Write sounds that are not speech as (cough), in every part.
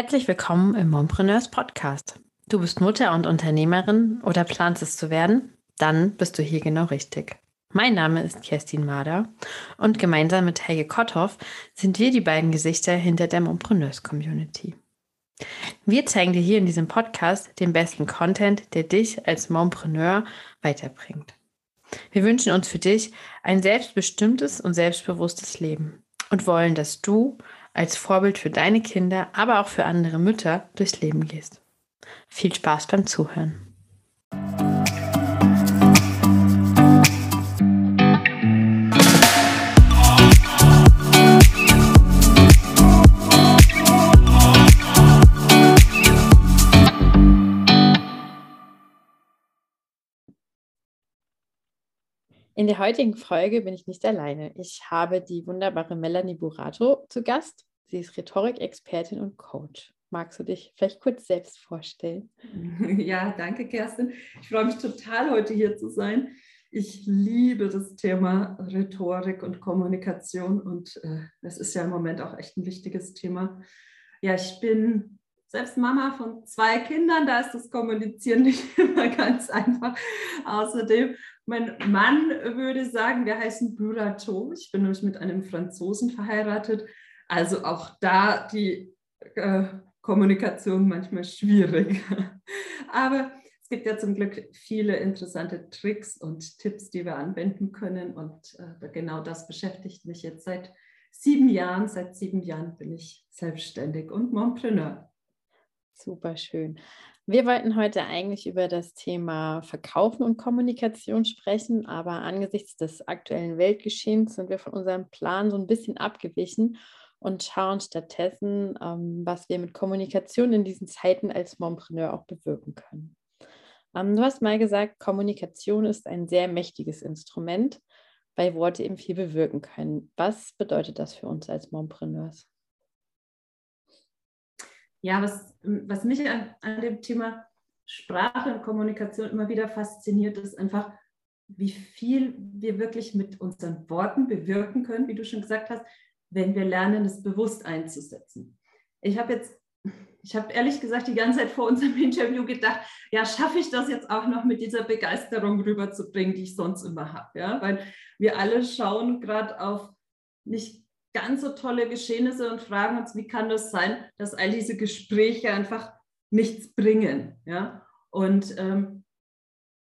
Herzlich willkommen im Mompreneurs Podcast. Du bist Mutter und Unternehmerin oder planst es zu werden? Dann bist du hier genau richtig. Mein Name ist Kerstin Mader und gemeinsam mit Helge Kotthoff sind wir die beiden Gesichter hinter der Mompreneurs Community. Wir zeigen dir hier in diesem Podcast den besten Content, der dich als Mompreneur weiterbringt. Wir wünschen uns für dich ein selbstbestimmtes und selbstbewusstes Leben und wollen, dass du als Vorbild für deine Kinder, aber auch für andere Mütter durchs Leben gehst. Viel Spaß beim Zuhören. In der heutigen Folge bin ich nicht alleine. Ich habe die wunderbare Melanie Burato zu Gast. Sie ist Rhetorik-Expertin und Coach. Magst du dich vielleicht kurz selbst vorstellen? (laughs) Ja, danke, Kerstin. Ich freue mich total, heute hier zu sein. Ich liebe das Thema Rhetorik und Kommunikation und äh, ist ja im Moment auch echt ein wichtiges Thema. Ja, ich bin selbst Mama von zwei Kindern, da ist das Kommunizieren (laughs) nicht immer ganz einfach. Außerdem, mein Mann würde sagen, wir heißen Burato. Ich bin nämlich mit einem Franzosen verheiratet. Also auch da die äh, Kommunikation manchmal schwierig. (laughs) Aber es gibt ja zum Glück viele interessante Tricks und Tipps, die wir anwenden können. Und äh, genau das beschäftigt mich jetzt seit sieben Jahren. Seit sieben Jahren bin ich selbstständig und Mompreneur. Super schön. Wir wollten heute eigentlich über das Thema Verkaufen und Kommunikation sprechen, aber angesichts des aktuellen Weltgeschehens sind wir von unserem Plan so ein bisschen abgewichen und schauen stattdessen, ähm, was wir mit Kommunikation in diesen Zeiten als Mompreneur auch bewirken können. Ähm, du hast mal gesagt, Kommunikation ist ein sehr mächtiges Instrument, weil Worte eben viel bewirken können. Was bedeutet das für uns als Mompreneurs? ja, was, was mich an, an dem Thema Sprache und Kommunikation immer wieder fasziniert, ist einfach, wie viel wir wirklich mit unseren Worten bewirken können, wie du schon gesagt hast, wenn wir lernen, es bewusst einzusetzen. Ich habe jetzt, ich habe ehrlich gesagt die ganze Zeit vor unserem (laughs) Interview gedacht, ja, schaffe ich das jetzt auch noch mit dieser Begeisterung rüberzubringen, die ich sonst immer habe, ja, weil wir alle schauen gerade auf nicht ganz so tolle Geschehnisse und fragen uns, wie kann das sein, dass all diese Gespräche einfach nichts bringen. Ja? Und ähm,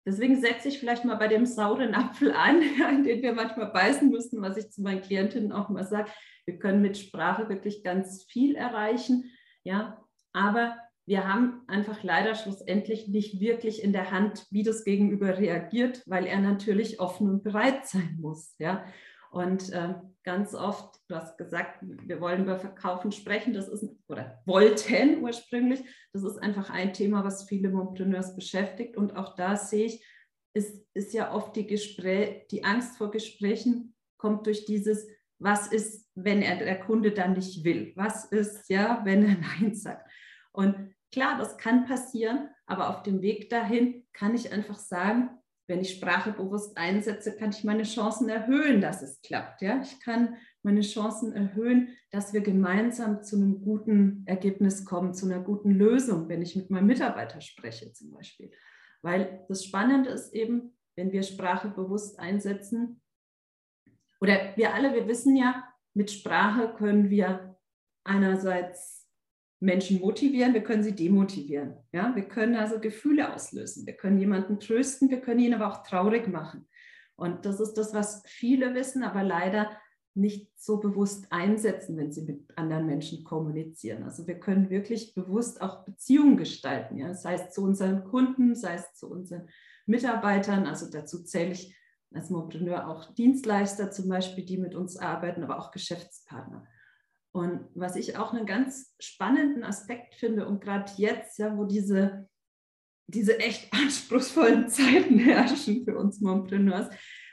deswegen setze ich vielleicht mal bei dem sauren Apfel an, (laughs) ja, in den wir manchmal beißen müssen, was ich zu meinen Klientinnen auch mal sage. Wir können mit Sprache wirklich ganz viel erreichen, ja, aber wir haben einfach leider schlussendlich nicht wirklich in der Hand, wie das Gegenüber reagiert, weil er natürlich offen und bereit sein muss, ja. Und äh, ganz oft, du hast gesagt, wir wollen über Verkaufen sprechen, das ist, oder wollten ursprünglich, das ist einfach ein Thema, was viele Mompreneurs beschäftigt. Und auch da sehe ich, ist, ist ja oft die, Gespräch, die Angst vor Gesprächen kommt durch dieses, was ist, wenn er, der Kunde dann nicht will? Was ist, ja, wenn er Nein sagt? Und klar, das kann passieren, aber auf dem Weg dahin kann ich einfach sagen, wenn ich Sprache bewusst einsetze, kann ich meine Chancen erhöhen, dass es klappt. Ja? Ich kann meine Chancen erhöhen, dass wir gemeinsam zu einem guten Ergebnis kommen, zu einer guten Lösung, wenn ich mit meinem Mitarbeiter spreche zum Beispiel. Weil das Spannende ist eben, wenn wir Sprache bewusst einsetzen, oder wir alle, wir wissen ja, mit Sprache können wir einerseits Menschen motivieren, wir können sie demotivieren. Ja? Wir können also Gefühle auslösen, wir können jemanden trösten, wir können ihn aber auch traurig machen. Und das ist das, was viele wissen, aber leider nicht so bewusst einsetzen, wenn sie mit anderen Menschen kommunizieren. Also wir können wirklich bewusst auch Beziehungen gestalten, ja? sei es zu unseren Kunden, sei es zu unseren Mitarbeitern. Also dazu zähle ich als Montpreneur auch Dienstleister zum Beispiel, die mit uns arbeiten, aber auch Geschäftspartner. Und was ich auch einen ganz spannenden Aspekt finde und gerade jetzt, ja, wo diese, diese echt (laughs) anspruchsvollen (laughs) Zeiten herrschen für uns Mompreneurs,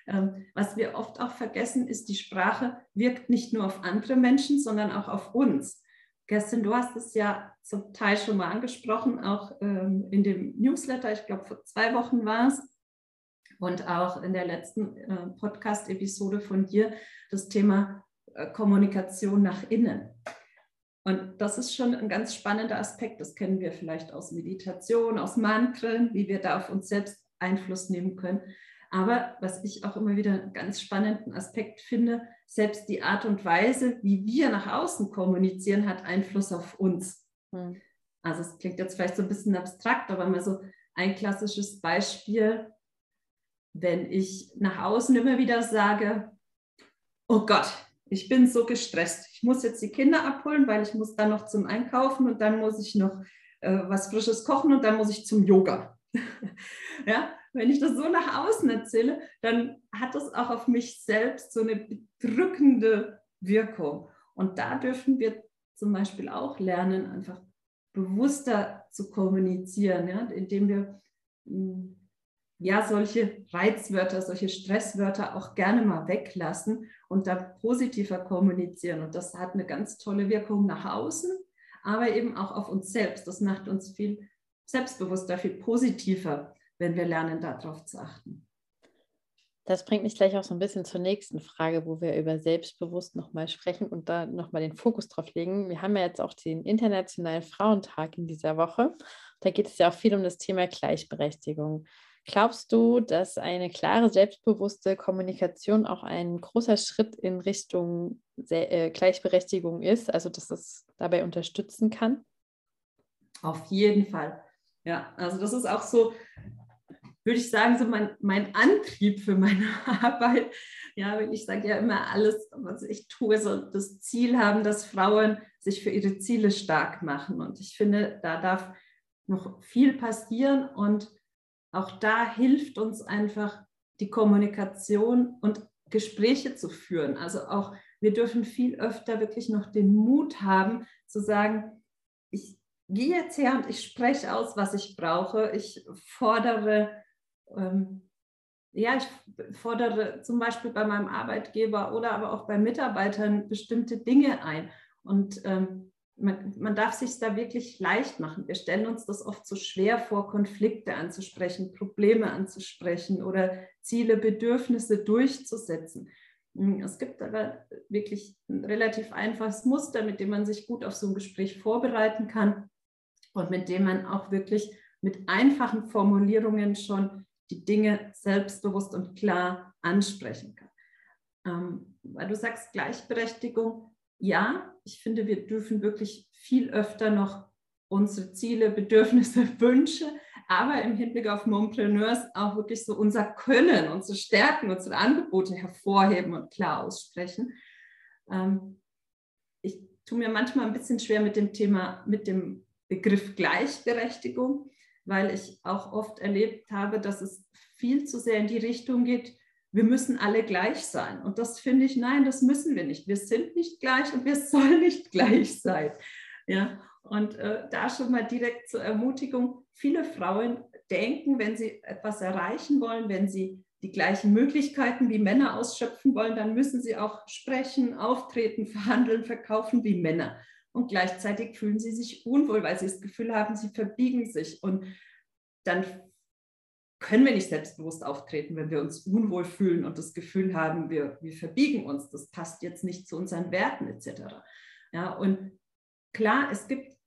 ähm, was wir oft auch vergessen, ist, die Sprache wirkt nicht nur auf andere Menschen, sondern auch auf uns. Kerstin, du hast es ja zum Teil schon mal angesprochen, auch ähm, in dem Newsletter, ich glaube vor zwei Wochen war es, und auch in der letzten äh, Podcast-Episode von dir, das Thema Kommunikation nach innen. Und das ist schon ein ganz spannender Aspekt. Das kennen wir vielleicht aus Meditation, aus Mantren, wie wir da auf uns selbst Einfluss nehmen können. Aber was ich auch immer wieder einen ganz spannenden Aspekt finde, selbst die Art und Weise, wie wir nach außen kommunizieren, hat Einfluss auf uns. Hm. Also es klingt jetzt vielleicht so ein bisschen abstrakt, aber mal so ein klassisches Beispiel, wenn ich nach außen immer wieder sage, oh Gott, ich bin so gestresst. Ich muss jetzt die Kinder abholen, weil ich muss dann noch zum Einkaufen und dann muss ich noch äh, was Frisches kochen und dann muss ich zum Yoga. (laughs) ja, wenn ich das so nach außen erzähle, dann hat das auch auf mich selbst so eine bedrückende Wirkung. Und da dürfen wir zum Beispiel auch lernen, einfach bewusster zu kommunizieren, ja, indem wir hm, ja solche Reizwörter, solche Stresswörter auch gerne mal weglassen und da positiver kommunizieren. Und das hat eine ganz tolle Wirkung nach außen, aber eben auch auf uns selbst. Das macht uns viel selbstbewusster, viel positiver, wenn wir lernen, darauf zu achten. Das bringt mich gleich auch so ein bisschen zur nächsten Frage, wo wir über selbstbewusst nochmal sprechen und da nochmal den Fokus drauf legen. Wir haben ja jetzt auch den Internationalen Frauentag in dieser Woche. Da geht es ja auch viel um das Thema Gleichberechtigung. Glaubst du, dass eine klare, selbstbewusste Kommunikation auch ein großer Schritt in Richtung äh, Gleichberechtigung ist, also dass es dabei unterstützen kann? Auf jeden Fall. Ja, also das ist auch so, würde ich sagen, so mein, mein Antrieb für meine (laughs) Arbeit. Ja, ich sage ja immer, alles, was ich tue, soll das Ziel haben, dass Frauen sich für ihre Ziele stark machen. Und ich finde, da darf noch viel passieren und auch da hilft uns einfach die Kommunikation und Gespräche zu führen. Also auch wir dürfen viel öfter wirklich noch den Mut haben zu sagen, ich gehe jetzt her und ich spreche aus, was ich brauche. Ich fordere, ähm, ja, ich fordere zum Beispiel bei meinem Arbeitgeber oder aber auch bei Mitarbeitern bestimmte Dinge ein. Und ähm, man, man darf sich da wirklich leicht machen. Wir stellen uns das oft so schwer vor, Konflikte anzusprechen, Probleme anzusprechen oder Ziele, Bedürfnisse durchzusetzen. Hm, es gibt aber wirklich ein relativ einfaches Muster, mit dem man sich gut auf so ein Gespräch vorbereiten kann und mit dem man auch wirklich mit einfachen Formulierungen schon die Dinge selbstbewusst und klar ansprechen kann. Ähm, weil du sagst Gleichberechtigung, ja, ich finde, wir dürfen wirklich viel öfter noch unsere Ziele, Bedürfnisse, (laughs) Wünsche, aber im Hinblick auf Mompreneurs auch wirklich so unser Können, unsere Stärken, unsere Angebote hervorheben und klar aussprechen. Ähm, ich tue mir manchmal ein bisschen schwer mit dem Thema, mit dem Begriff Gleichberechtigung, weil ich auch oft erlebt habe, dass es viel zu sehr in die Richtung geht, wir müssen alle gleich sein. Und das finde ich, nein, das müssen wir nicht. Wir sind nicht gleich und wir (laughs) sollen nicht gleich sein. Ja, und äh, da schon mal direkt zur Ermutigung, viele Frauen denken, wenn sie etwas erreichen wollen, wenn sie die gleichen Möglichkeiten wie Männer ausschöpfen wollen, dann müssen sie auch sprechen, auftreten, (laughs) verhandeln, verkaufen wie Männer. Und gleichzeitig fühlen sie sich unwohl, weil sie das Gefühl haben, sie verbiegen sich. Und dann können wir nicht selbstbewusst auftreten, wenn wir uns unwohl fühlen und das Gefühl haben, wir, wir verbiegen uns, das passt jetzt nicht zu unseren Werten etc. Ja, und klar, es gibt,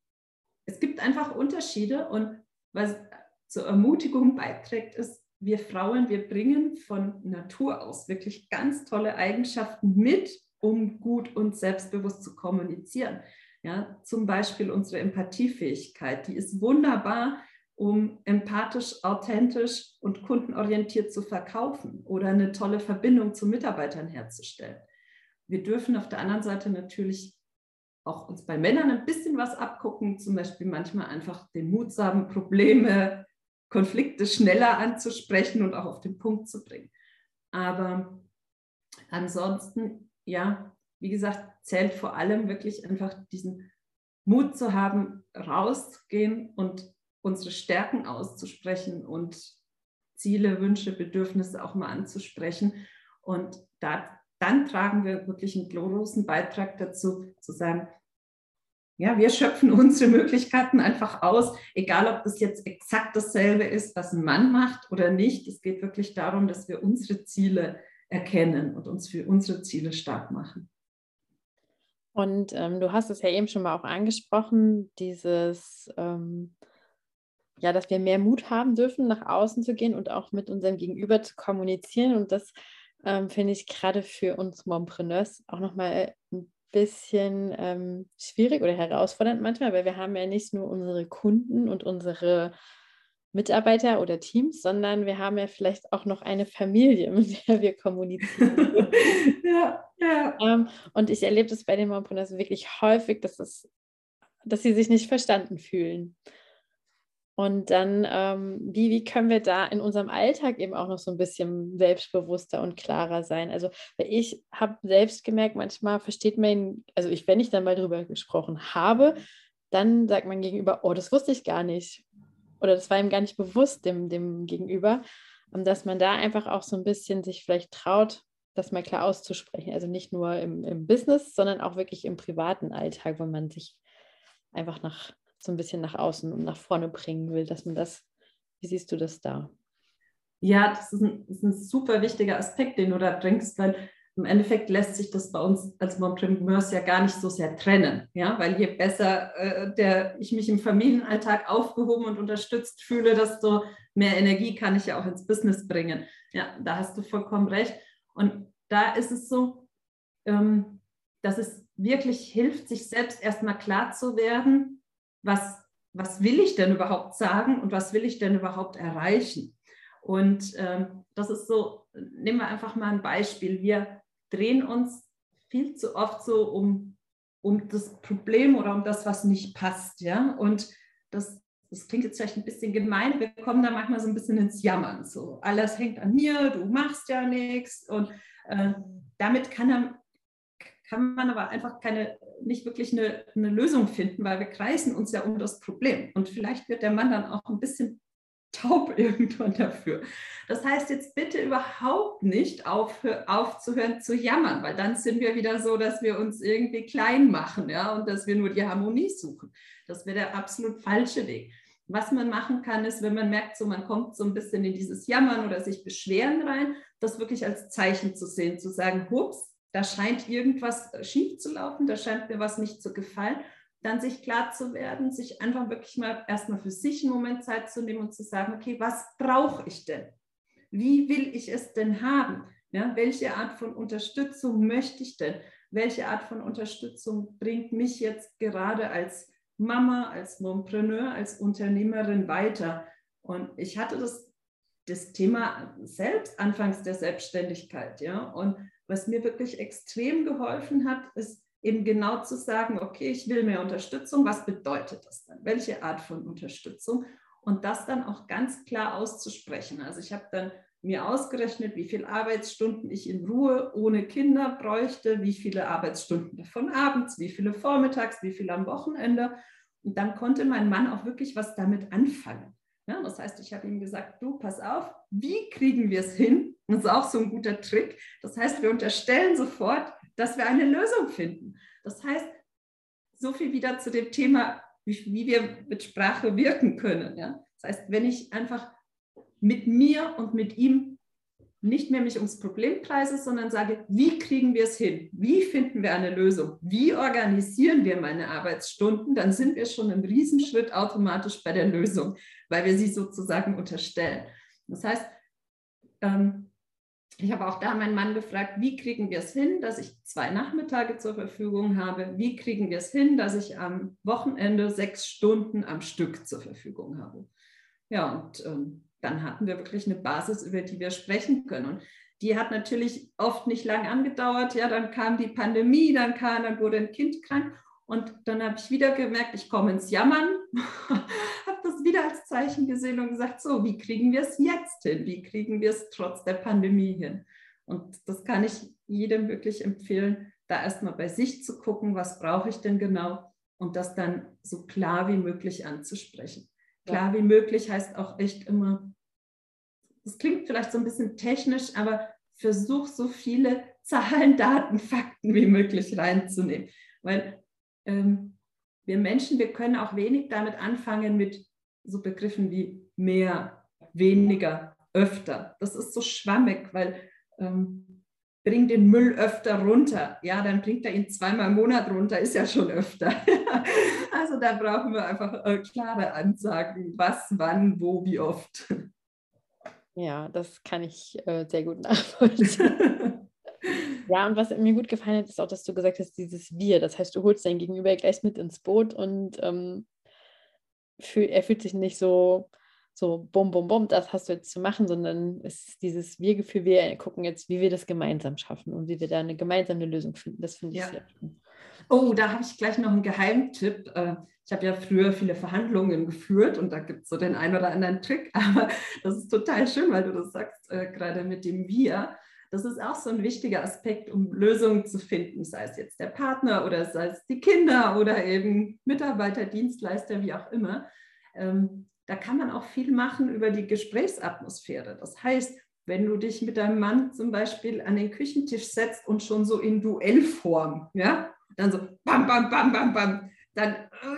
es gibt einfach Unterschiede und was zur Ermutigung beiträgt, ist, wir Frauen, wir bringen von Natur aus wirklich ganz tolle Eigenschaften mit, um gut und selbstbewusst zu kommunizieren. Ja, zum Beispiel unsere Empathiefähigkeit, die ist wunderbar um empathisch, authentisch und kundenorientiert zu verkaufen oder eine tolle Verbindung zu Mitarbeitern herzustellen. Wir dürfen auf der anderen Seite natürlich auch uns bei Männern ein bisschen was abgucken, zum Beispiel manchmal einfach den Mut haben, Probleme, Konflikte schneller anzusprechen und auch auf den Punkt zu bringen. Aber ansonsten, ja, wie gesagt, zählt vor allem wirklich einfach diesen Mut zu haben, rauszugehen und unsere Stärken auszusprechen und Ziele, Wünsche, Bedürfnisse auch mal anzusprechen. Und da, dann tragen wir wirklich einen großen Beitrag dazu, zu sagen, ja, wir schöpfen unsere Möglichkeiten einfach aus, egal ob das jetzt exakt dasselbe ist, was ein Mann macht oder nicht. Es geht wirklich darum, dass wir unsere Ziele erkennen und uns für unsere Ziele stark machen. Und ähm, du hast es ja eben schon mal auch angesprochen, dieses, ähm, ja, dass wir mehr Mut haben dürfen, nach außen zu gehen und auch mit unserem Gegenüber zu kommunizieren. Und das ähm, finde ich gerade für uns Mompreneurs auch nochmal ein bisschen ähm, schwierig oder herausfordernd manchmal, weil wir haben ja nicht nur unsere Kunden und unsere Mitarbeiter oder Teams, sondern wir haben ja vielleicht auch noch eine Familie, (laughs) mit der wir kommunizieren. (laughs) ja, ja. Ähm, und ich erlebe das bei den Mompreneurs wirklich häufig, dass, es, dass sie sich nicht verstanden fühlen. Und dann, ähm, wie, wie können wir da in unserem Alltag eben auch noch so ein bisschen selbstbewusster und klarer sein? Also, ich habe selbst gemerkt, manchmal versteht man, also ich, wenn ich dann mal drüber gesprochen habe, dann sagt man gegenüber, oh, das wusste ich gar nicht oder das war ihm gar nicht bewusst dem, dem Gegenüber. Und dass man da einfach auch so ein bisschen sich vielleicht traut, das mal klar auszusprechen. Also nicht nur im, im Business, sondern auch wirklich im privaten Alltag, wo man sich einfach nach so ein bisschen nach außen und nach vorne bringen will, dass man das, wie siehst du das da? Ja, das ist ein, das ist ein super wichtiger Aspekt, den du da bringst, weil im Endeffekt lässt sich das bei uns als Mompreneurs ja gar nicht so sehr trennen, ja, weil je besser äh, der, ich mich im Familienalltag aufgehoben und unterstützt fühle, desto mehr Energie kann ich ja auch ins Business bringen. Ja, da hast du vollkommen recht. Und da ist es so, ähm, dass es wirklich hilft, sich selbst erstmal klar zu werden, was, was will ich denn überhaupt sagen und was will ich denn überhaupt erreichen. Und ähm, das ist so, nehmen wir einfach mal ein Beispiel. Wir drehen uns viel zu oft so um, um das Problem oder um das, was nicht passt. Ja? Und das, das klingt jetzt vielleicht ein bisschen gemein, wir kommen da manchmal so ein bisschen ins Jammern. So, alles hängt an mir, du machst ja nichts. Und äh, damit kann, er, kann man aber einfach keine, nicht wirklich eine, eine Lösung finden, weil wir kreisen uns ja um das Problem. Und vielleicht wird der Mann dann auch ein bisschen (laughs) taub irgendwann dafür. Das heißt jetzt bitte überhaupt nicht auf, aufzuhören zu jammern, weil dann sind wir wieder so, dass wir uns irgendwie klein machen ja, und dass wir nur die Harmonie suchen. Das wäre der absolut falsche Weg. Was man machen kann, ist, wenn man merkt, so man kommt so ein bisschen in dieses Jammern oder sich beschweren rein, das wirklich als Zeichen zu sehen, zu sagen, hups, da scheint irgendwas schief zu laufen, da scheint mir was nicht zu gefallen dann sich klar zu werden, sich einfach wirklich mal erstmal für sich einen Moment Zeit zu nehmen und zu sagen, okay, was brauche ich denn? Wie will ich es denn haben? Ja, welche Art von Unterstützung möchte ich denn? Welche Art von Unterstützung bringt mich jetzt gerade als Mama, als Mompreneur, als Unternehmerin weiter? Und ich hatte das, das Thema selbst anfangs der Selbstständigkeit, ja. Und was mir wirklich extrem geholfen hat, ist eben genau zu sagen, okay, ich will mehr Unterstützung, was bedeutet das dann? Welche Art von Unterstützung? Und das dann auch ganz klar auszusprechen. Also ich habe dann mir ausgerechnet, wie viele Arbeitsstunden ich in Ruhe ohne Kinder bräuchte, wie viele Arbeitsstunden davon abends, wie viele vormittags, wie viele am Wochenende. Und dann konnte mein Mann auch wirklich was damit anfangen. Ja, das heißt, ich habe ihm gesagt, du, pass auf, wie kriegen wir es hin? Das ist auch so ein guter Trick. Das heißt, wir unterstellen sofort, dass wir eine Lösung finden. Das heißt, so viel wieder zu dem Thema, wie, wir mit Sprache wirken können. Ja? Das heißt, wenn ich einfach mit mir und mit ihm nicht mehr mich ums Problem kreise, sondern sage, wie kriegen wir es hin? Wie finden wir eine Lösung? Wie organisieren wir meine Arbeitsstunden? Dann sind wir schon einen Riesenschritt automatisch bei der Lösung, weil wir sie sozusagen unterstellen. Das heißt, ähm, ich habe auch da meinen Mann gefragt, wie kriegen wir es hin, dass ich zwei Nachmittage zur Verfügung habe? Wie kriegen wir es hin, dass ich am Wochenende sechs Stunden am Stück zur Verfügung habe? Ja, und ähm, dann hatten wir wirklich eine Basis, über die wir sprechen können. Und die hat natürlich oft nicht lang angedauert. Ja, dann kam die Pandemie, dann kam, dann wurde ein Kind krank. Und dann habe ich wieder gemerkt, ich komme ins Jammern, wieder als Zeichen gesehen und gesagt, so, wie kriegen wir es jetzt hin? Wie kriegen wir es trotz der Pandemie hin? Und das kann ich jedem wirklich empfehlen, da erstmal bei sich zu gucken, was brauche ich denn genau und das dann so klar wie möglich anzusprechen. Klar wie möglich heißt auch echt immer, das klingt vielleicht so ein bisschen technisch, aber versuch so viele Zahlen, Daten, Fakten wie möglich reinzunehmen. Weil ähm, wir Menschen, wir können auch wenig damit anfangen mit so Begriffen wie mehr, weniger, öfter. Das ist so schwammig, weil ähm, bring den Müll öfter runter. Ja, dann bringt er ihn zweimal im Monat runter, ist ja schon öfter. (laughs) also da brauchen wir einfach äh, klare Ansagen, was, wann, wo, wie oft. Ja, das kann ich äh, sehr gut nachvollziehen. (laughs) ja, und was mir gut gefallen hat, ist auch, dass du gesagt hast, dieses Wir. Das heißt, du holst dein Gegenüber gleich mit ins Boot und ähm, fühl, er fühlt sich nicht so so bum, bum, bum, das hast du jetzt zu machen, sondern es ist dieses Wir-Gefühl, wir gucken jetzt, wie wir das gemeinsam schaffen und wie wir da eine gemeinsame Lösung finden. Das finde ich ja. sehr schön. Oh, da habe ich gleich noch einen Geheimtipp. Äh, ich habe ja früher viele Verhandlungen geführt und da gibt es so den einen oder anderen Trick, (laughs) aber das ist total schön, weil du das sagst, äh, gerade mit dem Wir. Das ist auch so ein wichtiger Aspekt, um Lösungen zu finden, sei es jetzt der Partner oder sei es die Kinder oder eben Mitarbeiter, Dienstleister, wie auch immer. Ähm, da kann man auch viel machen über die Gesprächsatmosphäre. Das heißt, wenn du dich mit deinem Mann zum Beispiel an den Küchentisch setzt und schon so in Duellform, ja, dann so bam, bam, bam, bam, bam, dann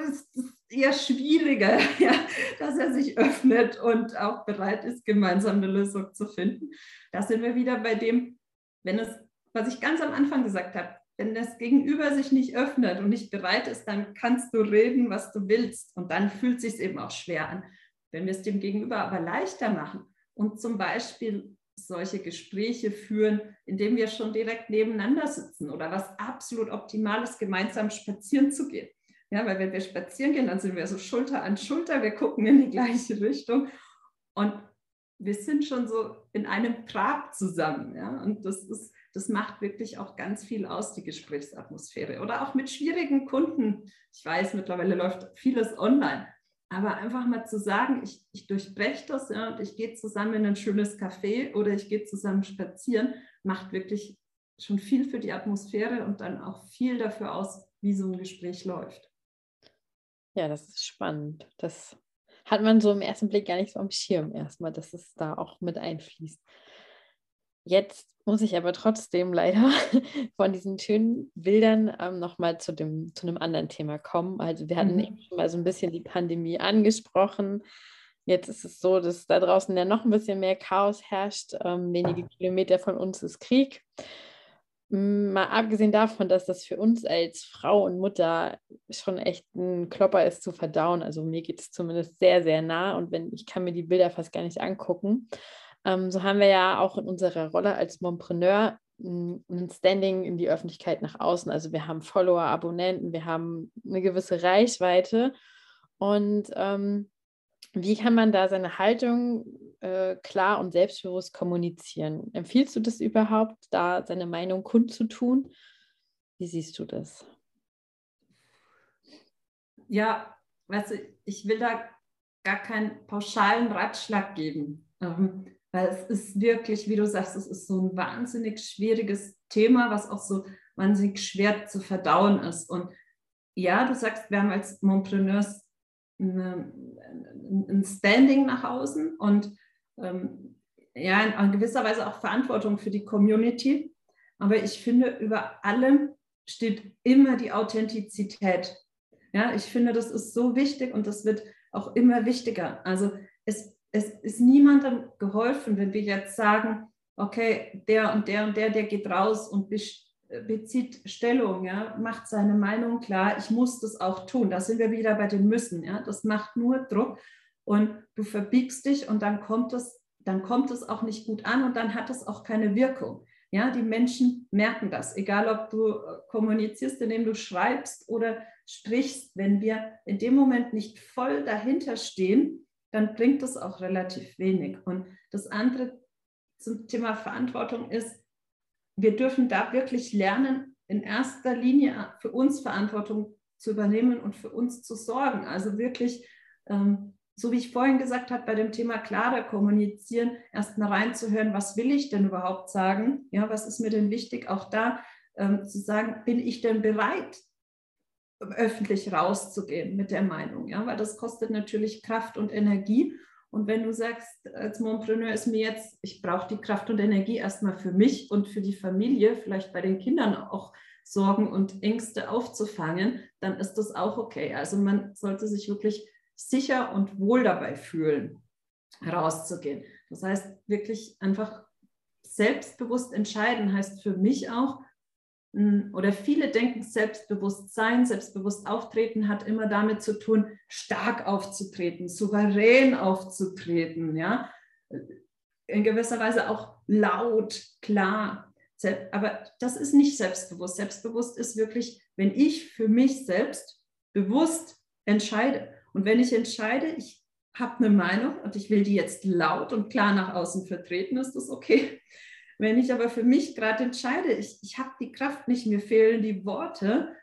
ist es eher schwieriger, (laughs) ja, dass er sich öffnet und auch bereit ist, gemeinsam eine Lösung zu finden. Da sind wir wieder bei dem, wenn es, was ich ganz am Anfang gesagt habe, wenn das Gegenüber sich nicht öffnet und nicht bereit ist, dann kannst du reden, was du willst. Und dann fühlt es sich eben auch schwer an. Wenn wir es dem Gegenüber aber leichter machen und zum Beispiel solche Gespräche führen, indem wir schon direkt nebeneinander sitzen oder was absolut optimal ist, gemeinsam spazieren zu gehen. Ja, weil wenn wir spazieren gehen, dann sind wir so Schulter an Schulter, wir gucken in die gleiche Richtung und wir sind schon so in einem Trab zusammen. Ja? Und das, ist, das macht wirklich auch ganz viel aus, die Gesprächsatmosphäre. Oder auch mit schwierigen Kunden. Ich weiß, mittlerweile läuft vieles online. Aber einfach mal zu sagen, ich, ich durchbreche das ja, und ich gehe zusammen in ein schönes Café oder ich gehe zusammen spazieren, macht wirklich schon viel für die Atmosphäre und dann auch viel dafür aus, wie so ein Gespräch läuft. Ja, das ist spannend. Das hat man so im ersten Blick gar nicht so am Schirm erstmal, dass es da auch mit einfließt. Jetzt muss ich aber trotzdem leider (laughs) von diesen schönen Bildern ähm, nochmal zu, dem, zu einem anderen Thema kommen. Also wir hatten mhm. eben schon mal so ein bisschen die Pandemie angesprochen. Jetzt ist es so, dass da draußen ja noch ein bisschen mehr Chaos herrscht. Ähm, wenige Kilometer von uns ist Krieg. Mal abgesehen davon, dass das für uns als Frau und Mutter schon echt ein Klopper ist zu verdauen. Also mir geht es zumindest sehr, sehr nah und wenn ich kann mir die Bilder fast gar nicht angucken. Ähm, so haben wir ja auch in unserer Rolle als Mompreneur ein Standing in die Öffentlichkeit nach außen. Also wir haben Follower, Abonnenten, wir haben eine gewisse Reichweite. Und ähm, wie kann man da seine Haltung äh, klar und selbstbewusst kommunizieren? Empfiehlst du das überhaupt, da seine Meinung kundzutun? Wie siehst du das? Ja, weißt du, ich will da gar keinen pauschalen Ratschlag geben. Ähm, weil es ist wirklich, wie du sagst, es ist so ein wahnsinnig schwieriges Thema, was auch so wahnsinnig schwer zu verdauen ist. Und ja, du sagst, wir haben als Montpreneurs ein Standing nach außen und ähm, ja, in, gewisser Weise auch Verantwortung für die Community. Aber ich finde, über allem steht immer die Authentizität. Ja, ich finde, das ist so wichtig und das wird auch immer wichtiger. Also es es ist niemandem geholfen, wenn wir jetzt sagen, okay, der und der und der, der geht raus und bezieht Stellung, ja, macht seine Meinung klar, ich muss das auch tun. Da sind wir wieder bei den Müssen, ja. Das macht nur Druck und du verbiegst dich und dann kommt es, dann kommt es auch nicht gut an und dann hat es auch keine Wirkung. Ja, die Menschen merken das, egal ob du äh, kommunizierst, indem du schreibst oder sprichst, wenn wir in dem Moment nicht voll dahinter stehen, dann bringt es auch relativ wenig. Und das andere zum Thema Verantwortung ist, wir dürfen da wirklich lernen, in erster Linie für uns Verantwortung zu übernehmen und für uns zu sorgen. Also wirklich, ähm, so wie ich vorhin gesagt habe, bei dem Thema klarer kommunizieren, erst mal reinzuhören, was will ich denn überhaupt sagen? Ja, was ist mir denn wichtig? Auch da ähm, zu sagen, bin ich denn bereit, öffentlich rauszugehen mit der Meinung, ja, weil das kostet natürlich Kraft und Energie. Und wenn du sagst, als Montpreneur ist mir jetzt, ich brauche die Kraft und Energie erstmal für mich und für die Familie, vielleicht bei den Kindern auch Sorgen und Ängste aufzufangen, dann ist das auch okay. Also man sollte sich wirklich sicher und wohl dabei fühlen, rauszugehen. Das heißt, wirklich einfach selbstbewusst entscheiden heißt für mich auch, oder viele denken, Selbstbewusstsein, selbstbewusst auftreten hat immer damit zu tun, stark aufzutreten, souverän aufzutreten, ja, in gewisser Weise auch laut, klar. Aber das ist nicht selbstbewusst. Selbstbewusst ist wirklich, wenn ich für mich selbst bewusst entscheide. Und wenn ich entscheide, ich habe eine Meinung und ich will die jetzt laut und klar nach außen vertreten, ist das okay. Wenn ich aber für mich gerade entscheide, ich, ich habe die Kraft nicht, mir fehlen die Worte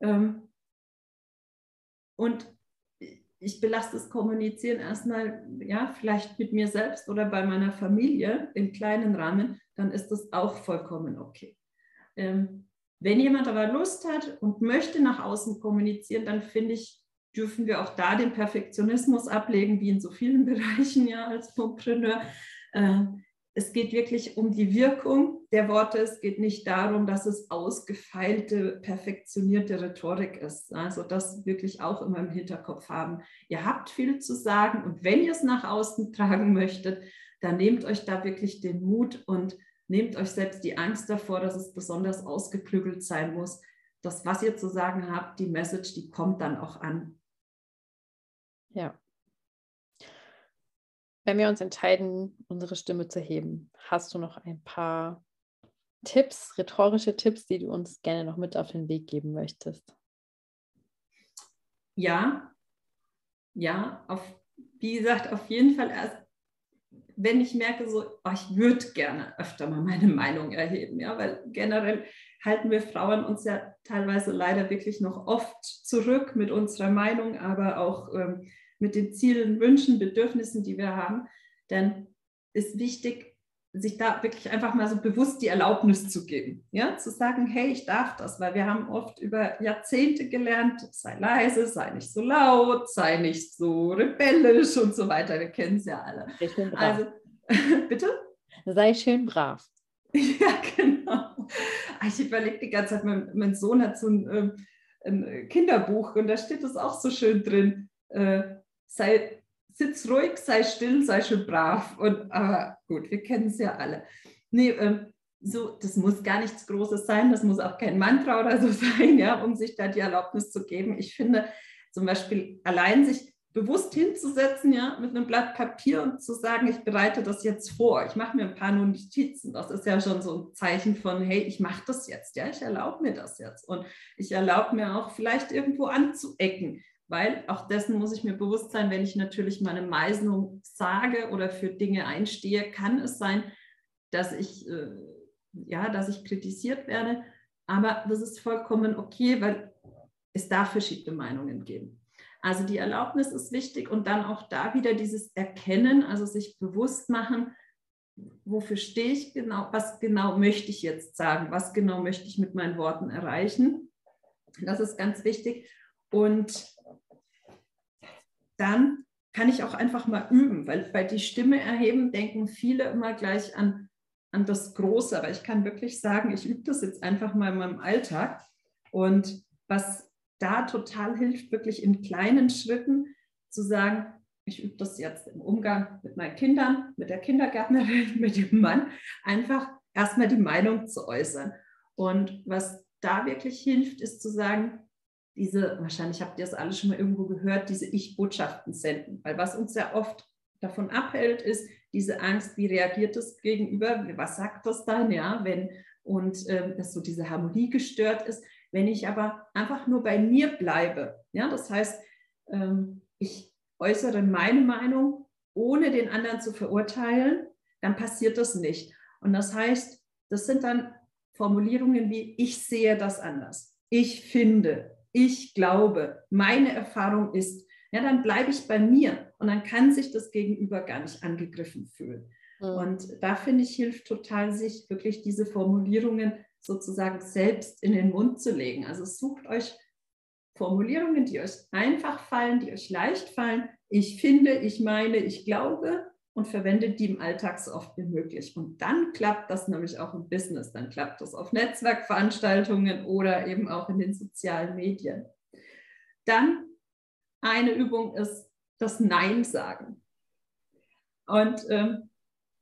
ähm, und ich belasse das Kommunizieren erstmal, ja, vielleicht mit mir selbst oder bei meiner Familie im kleinen Rahmen, dann ist das auch vollkommen okay. Ähm, wenn jemand aber Lust hat und möchte nach außen kommunizieren, dann finde ich, dürfen wir auch da den Perfektionismus ablegen, wie in so vielen (laughs) Bereichen ja als Pompreneur. Äh, es geht wirklich um die Wirkung der Worte. Es geht nicht darum, dass es ausgefeilte, perfektionierte Rhetorik ist. Also das wirklich auch immer im Hinterkopf haben. Ihr habt viel zu sagen und wenn ihr es nach außen tragen möchtet, dann nehmt euch da wirklich den Mut und nehmt euch selbst die Angst davor, dass es besonders ausgeklügelt sein muss. Das, was ihr zu sagen habt, die Message, die kommt dann auch an. Ja, wenn wir uns entscheiden, unsere Stimme zu heben, hast du noch ein paar Tipps, rhetorische Tipps, die du uns gerne noch mit auf den Weg geben möchtest? Ja, ja, auf, wie gesagt, auf jeden Fall erst, wenn ich merke, so, oh, ich würde gerne öfter mal meine Meinung erheben, ja, weil generell halten wir Frauen uns ja teilweise leider wirklich noch oft zurück mit unserer Meinung, aber auch ähm, mit den Zielen, Wünschen, Bedürfnissen, die wir haben, dann ist wichtig, sich da wirklich einfach mal so bewusst die Erlaubnis zu geben. Ja, zu sagen, hey, ich darf das, weil wir haben oft über Jahrzehnte gelernt, sei leise, sei nicht so laut, sei nicht so rebellisch und so weiter. Wir kennen es ja alle. Also, (laughs) bitte? Sei schön brav. (laughs) Ja, genau. Ich überlege die ganze Zeit, mein, mein Sohn hat so ein, ähm, ein, Kinderbuch und da steht das auch so schön drin. Äh, sei, sitz ruhig, sei still, sei schön brav. Und, aber gut, wir kennen es ja alle. Nee, ähm, so, das muss gar nichts Großes sein, das muss auch kein Mantra oder so (laughs) sein, ja, um sich da die Erlaubnis zu geben. Ich finde zum Beispiel allein sich bewusst hinzusetzen, ja, mit einem Blatt Papier und zu sagen, ich bereite das jetzt vor. Ich mache mir ein paar Notizen. Das ist ja schon so ein Zeichen von, hey, ich mache das jetzt, ja, ich erlaube mir das jetzt. Und ich erlaube mir auch vielleicht irgendwo anzuecken weil auch dessen muss ich mir bewusst sein, wenn ich natürlich meine Meißnung sage oder für Dinge einstehe, kann es sein, dass ich, äh, ja, dass ich kritisiert werde. Aber das ist vollkommen okay, weil es darf verschiedene Meinungen geben. Also die Erlaubnis ist wichtig und dann auch da wieder dieses Erkennen, also sich bewusst machen, wofür stehe ich genau, was genau möchte ich jetzt sagen, was genau möchte ich mit meinen Worten erreichen. Das ist ganz wichtig. Und dann kann ich auch einfach mal üben, weil bei die Stimme erheben denken viele immer gleich an, an das Große. Aber ich kann wirklich sagen, ich übe das jetzt einfach mal in meinem Alltag. Und was da total hilft, wirklich in kleinen Schritten zu sagen, ich übe das jetzt im Umgang mit meinen Kindern, mit der Kindergärtnerin, (laughs) mit dem Mann, einfach erstmal die Meinung zu äußern. Und was da wirklich hilft, ist zu sagen, diese, wahrscheinlich habt ihr es alle schon mal irgendwo gehört, diese Ich-Botschaften senden. Weil was uns sehr oft davon abhält, ist diese Angst, wie reagiert das Gegenüber, was sagt das dann, ja, wenn, und ähm, dass so diese Harmonie gestört ist. Wenn ich aber einfach nur bei mir bleibe, ja, das heißt, ähm, ich äußere meine Meinung, ohne den anderen zu verurteilen, dann passiert das nicht. Und das heißt, das sind dann Formulierungen wie, ich sehe das anders, ich finde, ich glaube, meine Erfahrung ist, ja, dann bleibe ich bei mir und dann kann sich das Gegenüber gar nicht angegriffen fühlen. Mhm. Und da finde ich, hilft total, sich wirklich diese Formulierungen sozusagen selbst in den Mund zu legen. Also sucht euch Formulierungen, die euch einfach fallen, die euch leicht fallen. Ich finde, ich meine, ich glaube und verwendet die im Alltag so oft wie möglich. Und dann klappt das nämlich auch im Business. Dann klappt das auf Netzwerkveranstaltungen oder eben auch in den sozialen Medien. Dann eine Übung ist das Nein sagen. Und ähm,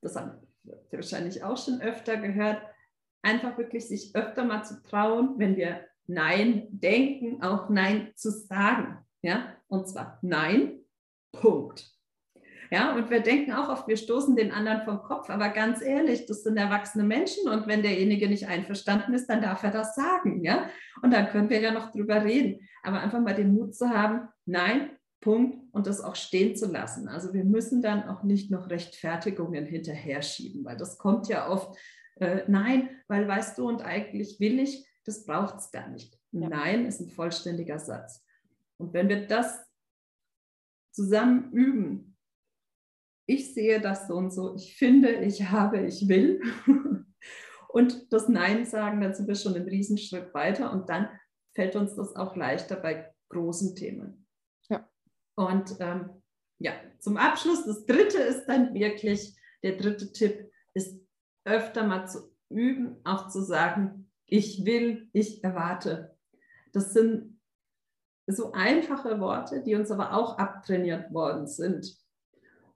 das haben ihr wahrscheinlich auch schon öfter gehört, einfach wirklich sich öfter mal zu trauen, wenn wir Nein denken, auch Nein zu sagen. Ja, und zwar Nein, Punkt. Ja, und wir denken auch oft, wir stoßen den anderen vom Kopf, aber ganz ehrlich, das sind erwachsene Menschen und wenn derjenige nicht einverstanden ist, dann darf er das sagen, ja? Und dann können wir ja noch drüber reden. Aber einfach mal den Mut zu haben, nein, Punkt, und das auch stehen zu lassen. Also wir müssen dann auch nicht noch Rechtfertigungen hinterher schieben, weil das kommt ja oft, äh, nein, weil weißt du, und eigentlich will ich, das braucht es gar nicht. Ja. Nein ist ein vollständiger Satz. Und wenn wir das zusammen üben, ich sehe das so und so, ich finde, ich habe, ich will. (laughs) und das Nein sagen, dann sind wir schon einen Riesenschritt weiter und dann fällt uns das auch leichter bei großen Themen. Ja. Und ähm, ja, zum Abschluss, das dritte ist dann wirklich, der dritte Tipp ist öfter mal zu üben, auch zu sagen, ich will, ich erwarte. Das sind so einfache Worte, die uns aber auch abtrainiert worden sind.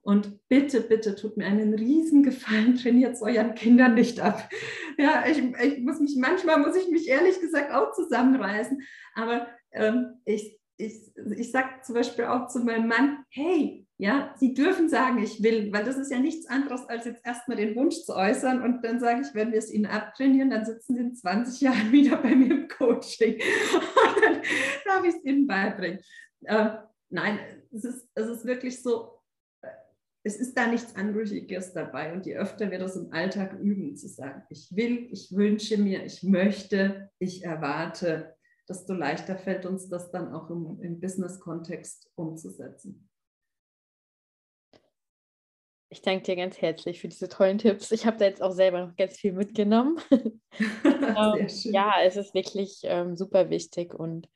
Und bitte, bitte tut mir einen Riesengefallen, trainiert es euren Kindern nicht ab. Ja, ich, ich, muss mich, manchmal muss ich mich ehrlich gesagt auch zusammenreißen. Aber ähm, ich, ich, ich sage zum Beispiel auch zu meinem Mann, hey, ja, Sie dürfen sagen, ich will, weil das ist ja nichts anderes, als jetzt erstmal den Wunsch zu äußern. Und dann sage ich, wenn wir es Ihnen abtrainieren, dann sitzen Sie in 20 Jahren wieder bei mir im Coaching. (laughs) Und dann darf ich es Ihnen beibringen. Äh, nein, es ist, es ist wirklich so, es ist da nichts Anrüchiges dabei. Und je öfter wir das im Alltag üben, zu sagen, ich will, ich wünsche mir, ich möchte, ich erwarte, desto leichter fällt uns das dann auch im, im Business-Kontext umzusetzen. Ich danke dir ganz herzlich für diese tollen Tipps. Ich habe da jetzt auch selber noch ganz viel mitgenommen. (laughs) ähm, ja, es ist wirklich ähm, super wichtig und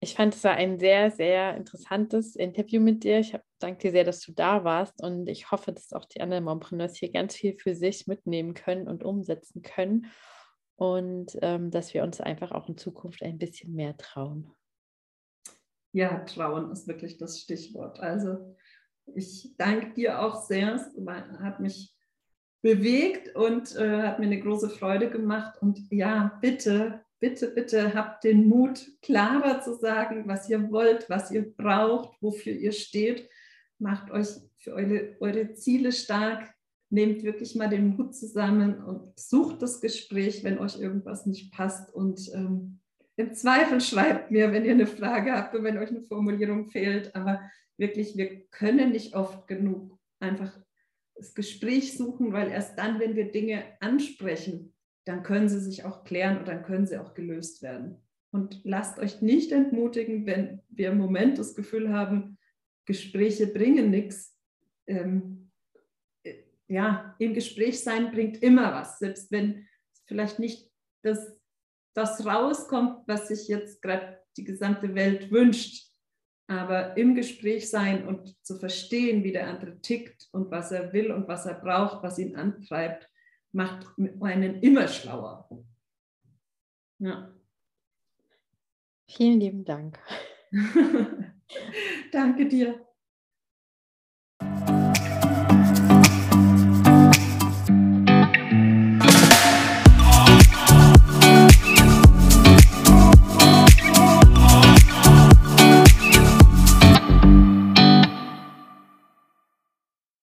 ich fand es war ein sehr, sehr interessantes Interview mit dir. Ich danke dir sehr, dass du da warst und ich hoffe, dass auch die anderen Mompreneurs hier ganz viel für sich mitnehmen können und umsetzen können und ähm, dass wir uns einfach auch in Zukunft ein bisschen mehr trauen. Ja, trauen ist wirklich das Stichwort. Also ich danke dir auch sehr. Es hat mich bewegt und äh, hat mir eine große Freude gemacht. Und ja, bitte bitte, bitte habt den Mut, klarer zu sagen, was ihr wollt, was ihr braucht, wofür ihr steht. Macht euch für eure, eure Ziele stark. Nehmt wirklich mal den Mut zusammen und sucht das Gespräch, wenn euch irgendwas nicht passt. Und ähm, im Zweifel schreibt mir, wenn ihr eine Frage habt und wenn euch eine Formulierung fehlt. Aber wirklich, wir können nicht oft genug einfach das Gespräch suchen, weil erst dann, wenn wir Dinge ansprechen, dann können sie sich auch klären und dann können sie auch gelöst werden. Und lasst euch nicht entmutigen, wenn wir im Moment das Gefühl haben, Gespräche bringen nichts. Ähm, äh, ja, im Gespräch sein bringt immer was, selbst wenn vielleicht nicht das, das rauskommt, was sich jetzt gerade die gesamte Welt wünscht. Aber im Gespräch sein und zu verstehen, wie der andere tickt und was er will und was er braucht, was ihn antreibt, macht einen immer schlauer. Ja. Vielen lieben Dank. (laughs) Danke dir.